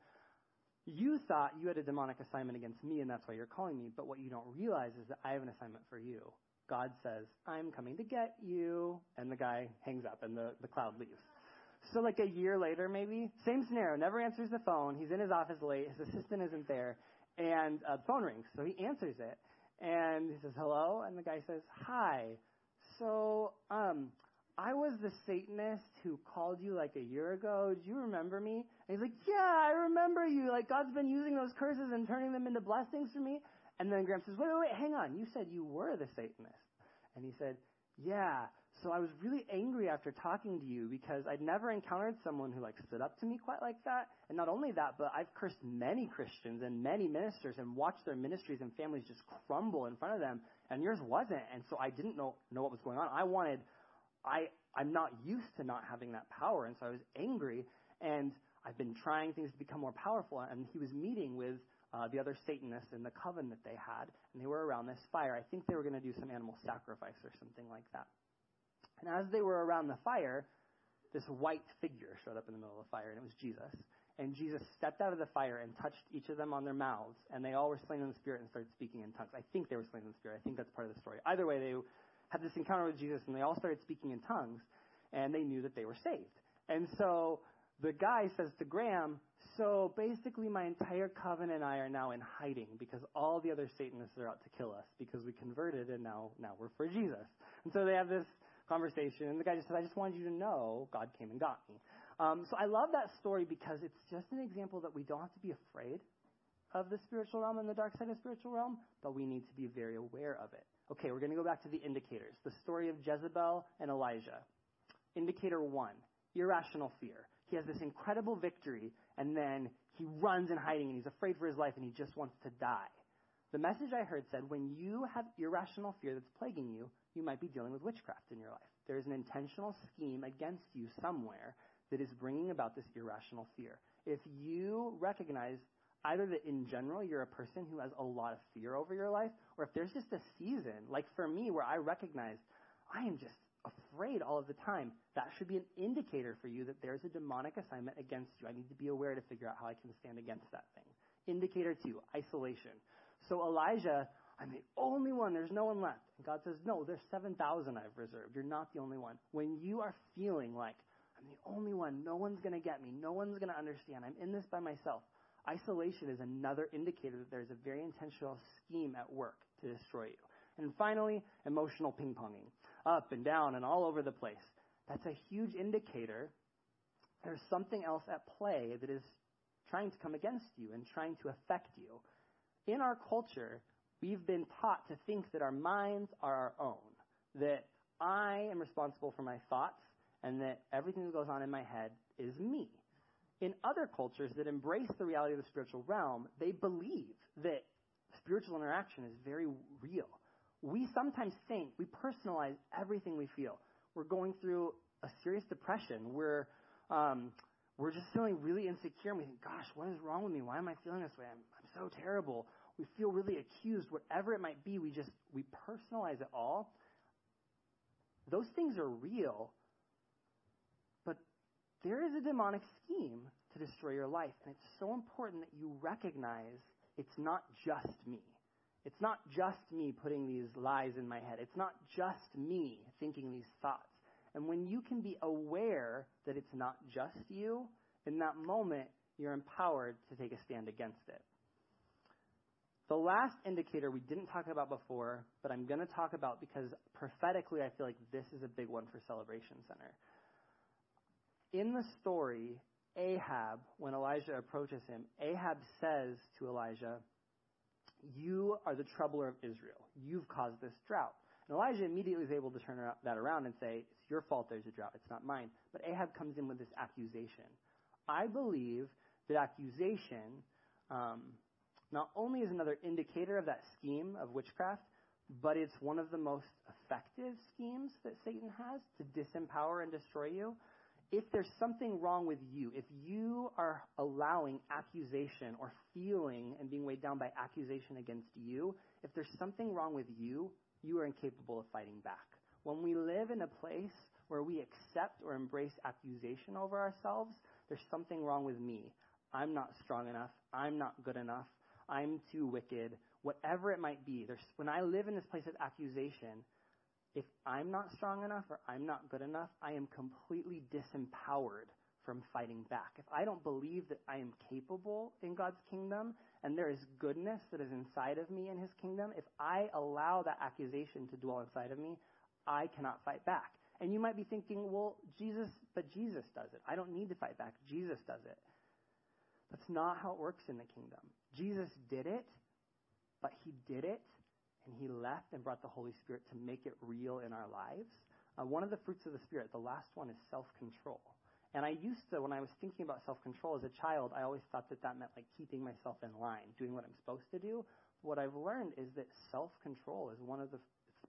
You thought you had a demonic assignment against me, and that's why you're calling me, but what you don't realize is that I have an assignment for you. God says, I'm coming to get you, and the guy hangs up, and the, the cloud leaves. So like a year later, maybe, same scenario, never answers the phone. He's in his office late. His assistant isn't there, and uh, the phone rings. So he answers it, and he says, hello? And the guy says, hi. So, um, I was the Satanist who called you like a year ago. Do you remember me? And he's like, yeah, I remember you. Like, God's been using those curses and turning them into blessings for me. And then Graham says, wait, wait, wait, hang on. You said you were the Satanist. And he said, yeah. So I was really angry after talking to you because I'd never encountered someone who like stood up to me quite like that. And not only that, but I've cursed many Christians and many ministers and watched their ministries and families just crumble in front of them. And yours wasn't. And so I didn't know, know what was going on. I wanted, I, I'm not used to not having that power. And so I was angry and I've been trying things to become more powerful. And he was meeting with uh, the other Satanists in the coven that they had, and they were around this fire. I think they were going to do some animal sacrifice or something like that. And as they were around the fire, this white figure showed up in the middle of the fire, and it was Jesus. And Jesus stepped out of the fire and touched each of them on their mouths, and they all were slain in the Spirit and started speaking in tongues. I think they were slain in the Spirit. I think that's part of the story. Either way, they had this encounter with Jesus, and they all started speaking in tongues, and they knew that they were saved. And so the guy says to Graham, So basically, my entire coven and I are now in hiding because all the other Satanists are out to kill us because we converted and now, now we're for Jesus. And so they have this conversation, and the guy just says, I just wanted you to know God came and got me. Um, so I love that story because it's just an example that we don't have to be afraid of the spiritual realm and the dark side of spiritual realm, but we need to be very aware of it. Okay, we're going to go back to the indicators. The story of Jezebel and Elijah. Indicator one irrational fear. He has this incredible victory, and then he runs in hiding and he's afraid for his life and he just wants to die. The message I heard said when you have irrational fear that's plaguing you, you might be dealing with witchcraft in your life. There is an intentional scheme against you somewhere that is bringing about this irrational fear. If you recognize either that in general you're a person who has a lot of fear over your life, or if there's just a season, like for me, where I recognize I am just afraid all of the time, that should be an indicator for you that there's a demonic assignment against you. I need to be aware to figure out how I can stand against that thing. Indicator two, isolation. So Elijah, I'm the only one, there's no one left. And God says, No, there's 7,000 I've reserved. You're not the only one. When you are feeling like, I'm the only one, no one's going to get me, no one's going to understand, I'm in this by myself, isolation is another indicator that there's a very intentional scheme at work to destroy you. And finally, emotional ping ponging up and down and all over the place. That's a huge indicator there's something else at play that is trying to come against you and trying to affect you. In our culture, we've been taught to think that our minds are our own, that I am responsible for my thoughts, and that everything that goes on in my head is me. In other cultures that embrace the reality of the spiritual realm, they believe that spiritual interaction is very real we sometimes think, we personalize everything we feel. We're going through a serious depression. We're, um, we're just feeling really insecure, and we think, gosh, what is wrong with me? Why am I feeling this way? I'm, I'm so terrible. We feel really accused, whatever it might be. We just, we personalize it all. Those things are real, there is a demonic scheme to destroy your life, and it's so important that you recognize it's not just me. It's not just me putting these lies in my head. It's not just me thinking these thoughts. And when you can be aware that it's not just you, In that moment, you're empowered to take a stand against it. The last indicator we didn't talk about before, but I'm going to talk about because prophetically I feel like this is a big one for Celebration Center. In the story, Ahab, when Elijah approaches him, Ahab says to Elijah, You are the troubler of Israel. You've caused this drought. And Elijah immediately is able to turn that around and say, It's your fault there's a drought. It's not mine. But Ahab comes in with this accusation. I believe that accusation um, not only is another indicator of that scheme of witchcraft, but it's one of the most effective schemes that Satan has to disempower and destroy you. If there's something wrong with you, if you are allowing accusation or feeling and being weighed down by accusation against you, if there's something wrong with you, you are incapable of fighting back. When we live in a place where we accept or embrace accusation over ourselves, there's something wrong with me. I'm not strong enough. I'm not good enough. I'm too wicked, whatever it might be. There's, when I live in this place of accusation, if I'm not strong enough or I'm not good enough, I am completely disempowered from fighting back. If I don't believe that I am capable in God's kingdom and there is goodness that is inside of me in His kingdom, if I allow that accusation to dwell inside of me, I cannot fight back. And you might be thinking, well, Jesus, but Jesus does it. I don't need to fight back. Jesus does it. That's not how it works in the kingdom. Jesus did it, but he did it and he left and brought the Holy Spirit to make it real in our lives. Uh, one of the fruits of the Spirit, the last one, is self control. And I used to, when I was thinking about self control as a child, I always thought that that meant like keeping myself in line, doing what I'm supposed to do. What I've learned is that self control is one of the,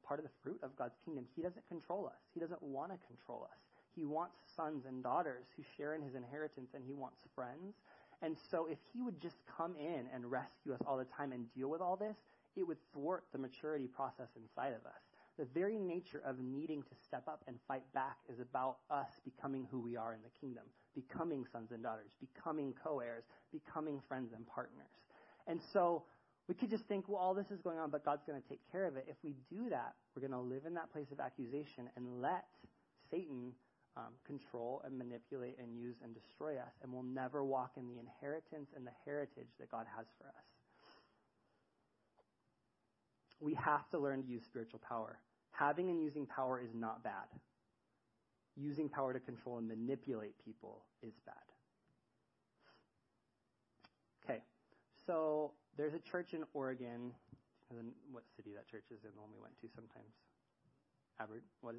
part of the fruit of God's kingdom. He doesn't control us, He doesn't want to control us. He wants sons and daughters who share in His inheritance, and He wants friends and so if he would just come in and rescue us all the time and deal with all this, it would thwart the maturity process inside of us. The very nature of needing to step up and fight back is about us becoming who we are in the kingdom, becoming sons and daughters, becoming co heirs, becoming friends and partners. And so we could just think, well, all this is going on, but God's going to take care of it. If we do that, we're going to live in that place of accusation and let Satan um, control and manipulate and use and destroy us, and we'll never walk in the inheritance and the heritage that God has for us. We have to learn to use spiritual power. Having and using power is not bad. Using power to control and manipulate people is bad. Okay, so there's a church in Oregon. What city that church is in? The one we went to sometimes. Aberg, what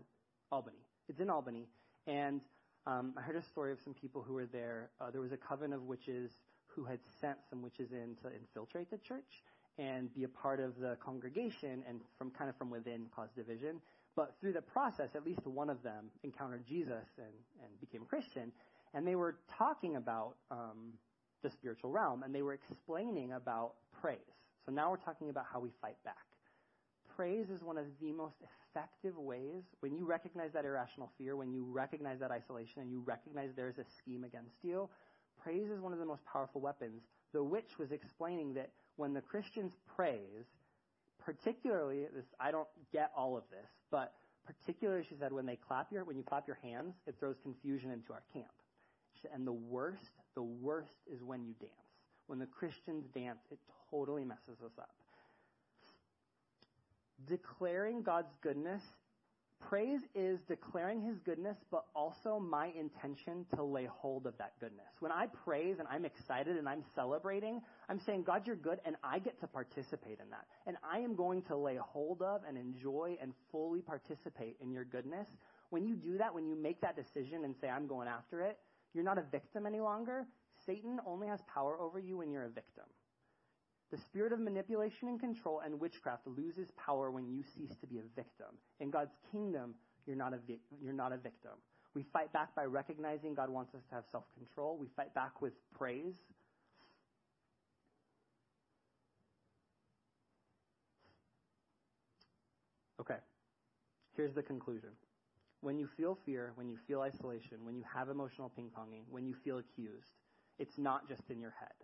Albany. It's in Albany, and um, I heard a story of some people who were there. Uh, there was a coven of witches who had sent some witches in to infiltrate the church and be a part of the congregation and from kind of from within cause division. But through the process, at least one of them encountered Jesus and, and became Christian. And they were talking about um, the spiritual realm and they were explaining about praise. So now we're talking about how we fight back. Praise is one of the most effective ways, when you recognize that irrational fear, when you recognize that isolation, and you recognize there's a scheme against you, praise is one of the most powerful weapons. The witch was explaining that when the Christians praise, particularly this, I don't get all of this, but particularly she said when they clap your when you clap your hands, it throws confusion into our camp. And the worst, the worst is when you dance. When the Christians dance, it totally messes us up declaring God's goodness, praise is declaring his goodness, but also my intention to lay hold of that goodness. When I praise and I'm excited and I'm celebrating, I'm saying, God, you're good, and I get to participate in that. And I am going to lay hold of and enjoy and fully participate in your goodness. When you do that, when you make that decision and say, I'm going after it, you're not a victim any longer. Satan only has power over you when you're a victim. The spirit of manipulation and control and witchcraft loses power when you cease to be a victim. In God's kingdom, you're not a, vi- you're not a victim. We fight back by recognizing God wants us to have self control. We fight back with praise. Okay, here's the conclusion. When you feel fear, when you feel isolation, when you have emotional ping ponging, when you feel accused, it's not just in your head.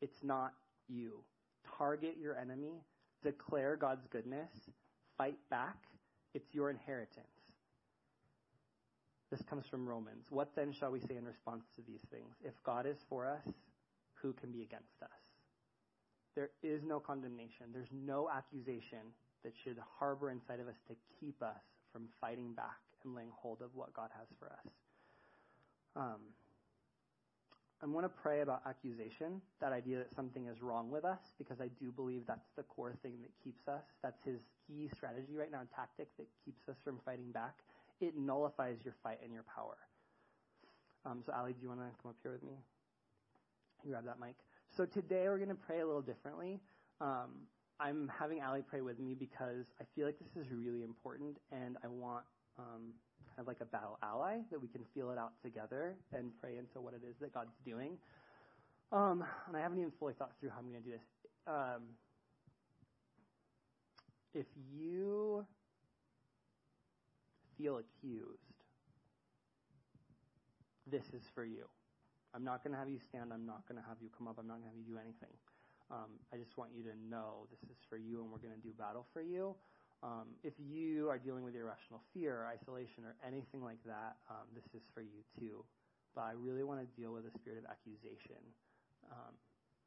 It's not you target your enemy, declare God's goodness, fight back. It's your inheritance. This comes from Romans. What then shall we say in response to these things? If God is for us, who can be against us? There is no condemnation. There's no accusation that should harbor inside of us to keep us from fighting back and laying hold of what God has for us. Um, I want to pray about accusation, that idea that something is wrong with us, because I do believe that's the core thing that keeps us. That's his key strategy right now, tactic that keeps us from fighting back it nullifies your fight and your power. Um, so, Ali, do you want to come up here with me? grab that mic. So today we're going to pray a little differently. Um, I'm having Ali pray with me because I feel like this is really important, and I want um, kind of like a battle ally that we can feel it out together and pray into what it is that God's doing. Um, and I haven't even fully thought through how I'm going to do this. Um, if you feel accused, this is for you. I'm not going to have you stand. I'm not going to have you come up. I'm not going to have you do anything. Um, I just want you to know this is for you, and we're going to do battle for you. Um, if you are dealing with irrational fear or isolation or anything like that, um, this is for you too. But I really want to deal with the spirit of accusation um,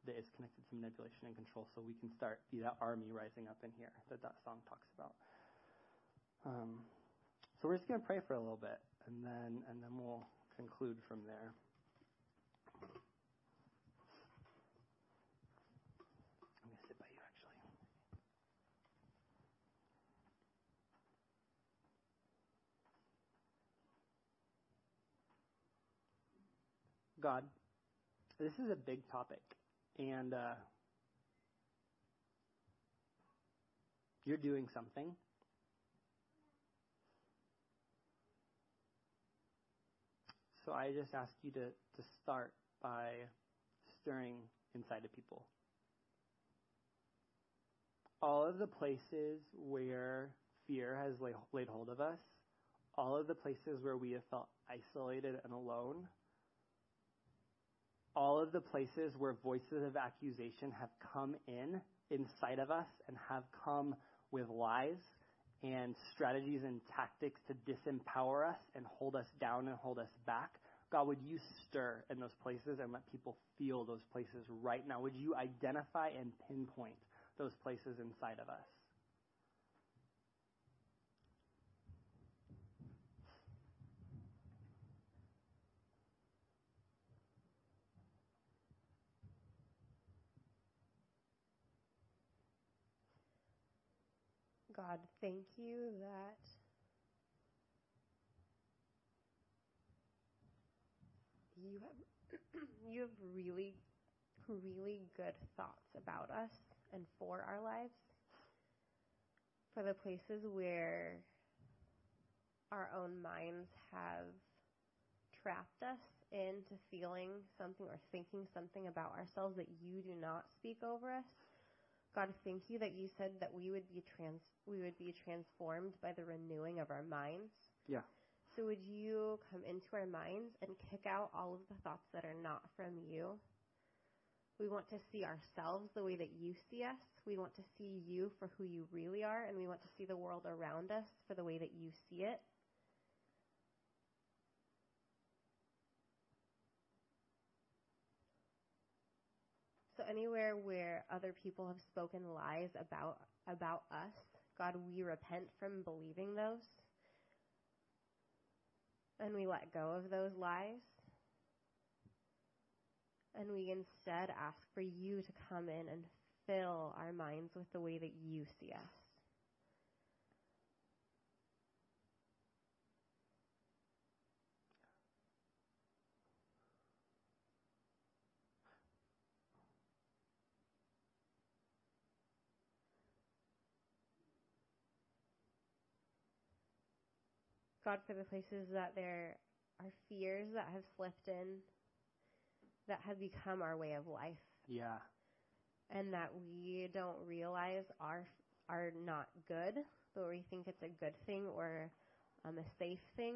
that is connected to manipulation and control, so we can start be that army rising up in here that that song talks about. Um, so we're just going to pray for a little bit, and then and then we'll conclude from there. I'm going to sit by you, actually. God, this is a big topic, and uh, you're doing something. So I just ask you to, to start by stirring inside of people. All of the places where fear has laid hold of us, all of the places where we have felt isolated and alone, all of the places where voices of accusation have come in inside of us and have come with lies and strategies and tactics to disempower us and hold us down and hold us back. God, would you stir in those places and let people feel those places right now? Would you identify and pinpoint those places inside of us? God, thank you that you have you have really really good thoughts about us and for our lives. For the places where our own minds have trapped us into feeling something or thinking something about ourselves that you do not speak over us. God, thank you that you said that we would be trans we would be transformed by the renewing of our minds. Yeah. So would you come into our minds and kick out all of the thoughts that are not from you? We want to see ourselves the way that you see us. We want to see you for who you really are, and we want to see the world around us for the way that you see it. Anywhere where other people have spoken lies about about us, God, we repent from believing those. And we let go of those lies. And we instead ask for you to come in and fill our minds with the way that you see us. God, for the places that there are fears that have slipped in, that have become our way of life. Yeah. And that we don't realize are are not good, but we think it's a good thing or um, a safe thing.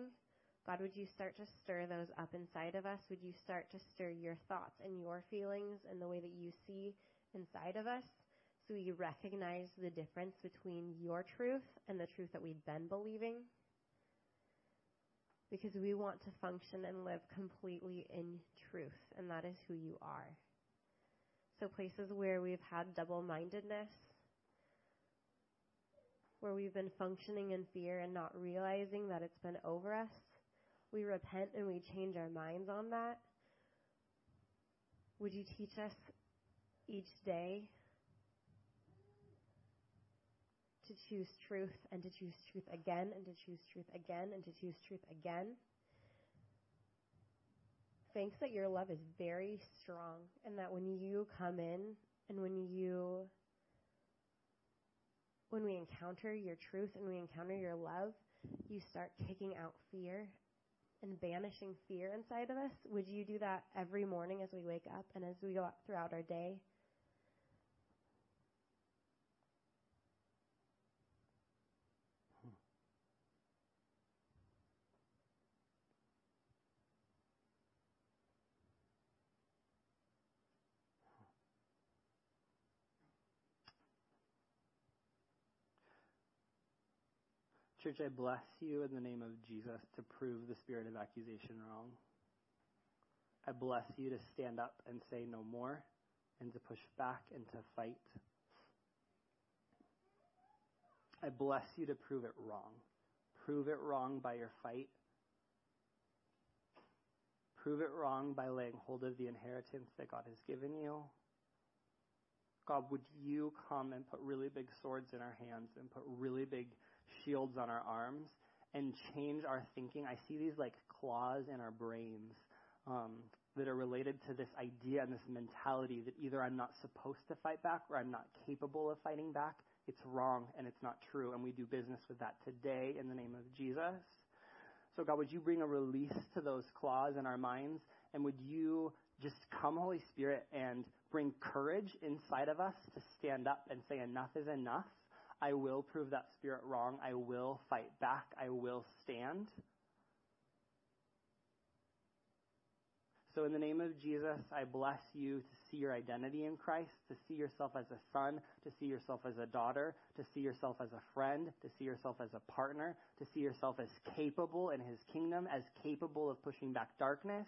God, would you start to stir those up inside of us? Would you start to stir your thoughts and your feelings and the way that you see inside of us so we recognize the difference between your truth and the truth that we've been believing? Because we want to function and live completely in truth, and that is who you are. So, places where we've had double mindedness, where we've been functioning in fear and not realizing that it's been over us, we repent and we change our minds on that. Would you teach us each day to choose truth and to choose truth again and to choose truth again and to choose truth again? Thanks that your love is very strong and that when you come in and when you when we encounter your truth and we encounter your love, you start kicking out fear and banishing fear inside of us. Would you do that every morning as we wake up and as we go throughout our day? Church, I bless you in the name of Jesus to prove the spirit of accusation wrong. I bless you to stand up and say no more and to push back and to fight. I bless you to prove it wrong. Prove it wrong by your fight. Prove it wrong by laying hold of the inheritance that God has given you. God, would you come and put really big swords in our hands and put really big shields on our arms and change our thinking. I see these like claws in our brains um, that are related to this idea and this mentality that either I'm not supposed to fight back or I'm not capable of fighting back. It's wrong and it's not true. And we do business with that today in the name of Jesus. So, God, would you bring a release to those claws in our minds? And would you just come, Holy Spirit, and bring courage inside of us to stand up and say, enough is enough? I will prove that spirit wrong. I will fight back. I will stand. So, in the name of Jesus, I bless you to see your identity in Christ, to see yourself as a son, to see yourself as a daughter, to see yourself as a friend, to see yourself as a partner, to see yourself as capable in his kingdom, as capable of pushing back darkness.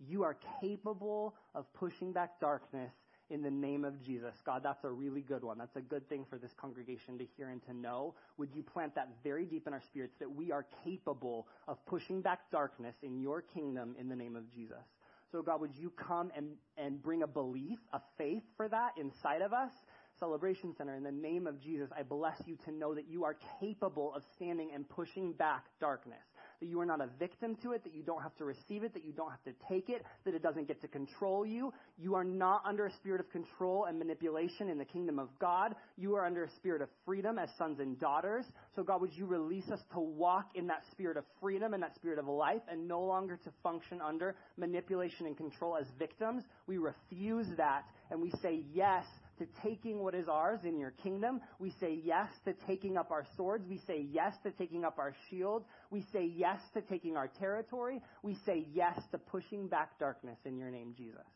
You are capable of pushing back darkness in the name of Jesus. God, that's a really good one. That's a good thing for this congregation to hear and to know. Would you plant that very deep in our spirits that we are capable of pushing back darkness in your kingdom in the name of Jesus? So, God, would you come and, and bring a belief, a faith for that inside of us? Celebration Center, in the name of Jesus, I bless you to know that you are capable of standing and pushing back darkness that you are not a victim to it, that you don't have to receive it, that you don't have to take it, that it doesn't get to control you. You are not under a spirit of control and manipulation in the kingdom of God. You are under a spirit of freedom as sons and daughters. So, God, would you release us to walk in that spirit of freedom and that spirit of life and no longer to function under manipulation and control as victims? We refuse that and we say yes to taking what is ours in your kingdom. We say yes to taking up our swords. We say yes to taking up our shields. We say yes to taking our territory. We say yes to pushing back darkness in your name, Jesus.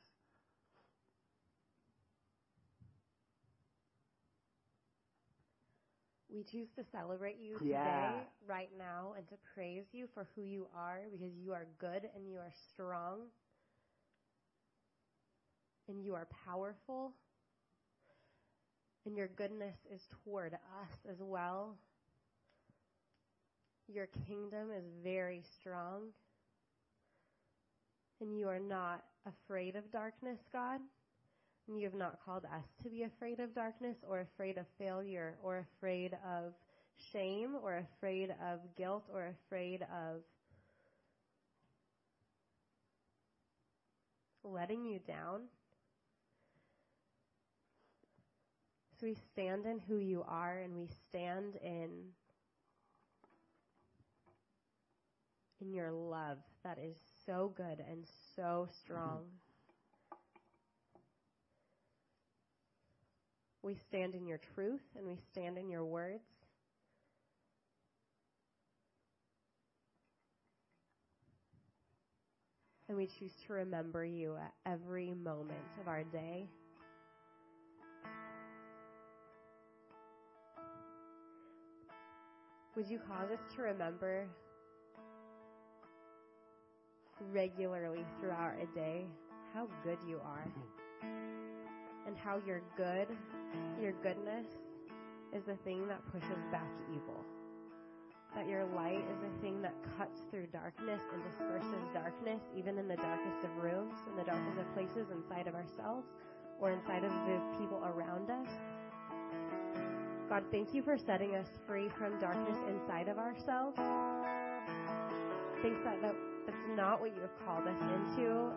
We choose to celebrate you yeah. today, right now, and to praise you for who you are because you are good and you are strong and you are powerful and your goodness is toward us as well. Your kingdom is very strong, and you are not afraid of darkness, God. And you have not called us to be afraid of darkness or afraid of failure or afraid of shame or afraid of guilt or afraid of letting you down. So we stand in who you are and we stand in in your love that is so good and so strong. We stand in your truth and we stand in your words. And we choose to remember you at every moment of our day. Would you cause us to remember regularly throughout a day how good you are mm-hmm. and how your good, your goodness, is the thing that pushes back evil. That your light is the thing that cuts through darkness and disperses darkness, even in the darkest of rooms, in the darkest of places inside of ourselves or inside of the people around us. God, thank you for setting us free from darkness inside of ourselves. Thanks that, that that's not what you have called us into.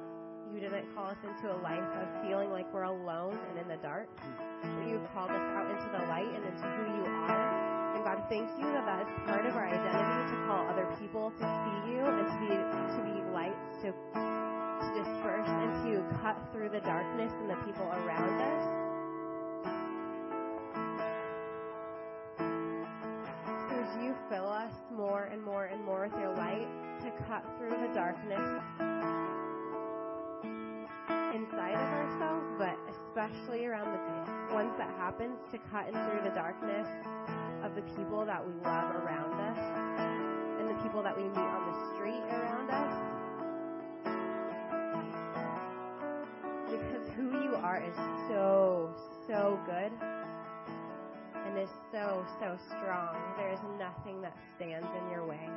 You didn't call us into a life of feeling like we're alone and in the dark. But you called us out into the light and into who you are. And God, thank you that that is part of our identity to call other people to see you and to be to be lights to to disperse and to cut through the darkness and the people around us. More and more and more with your light to cut through the darkness inside of ourselves, but especially around the ones that happens to cut through the darkness of the people that we love around us and the people that we meet on the street around us. Because who you are is so, so good and is so, so strong. There is nothing that stands in your way.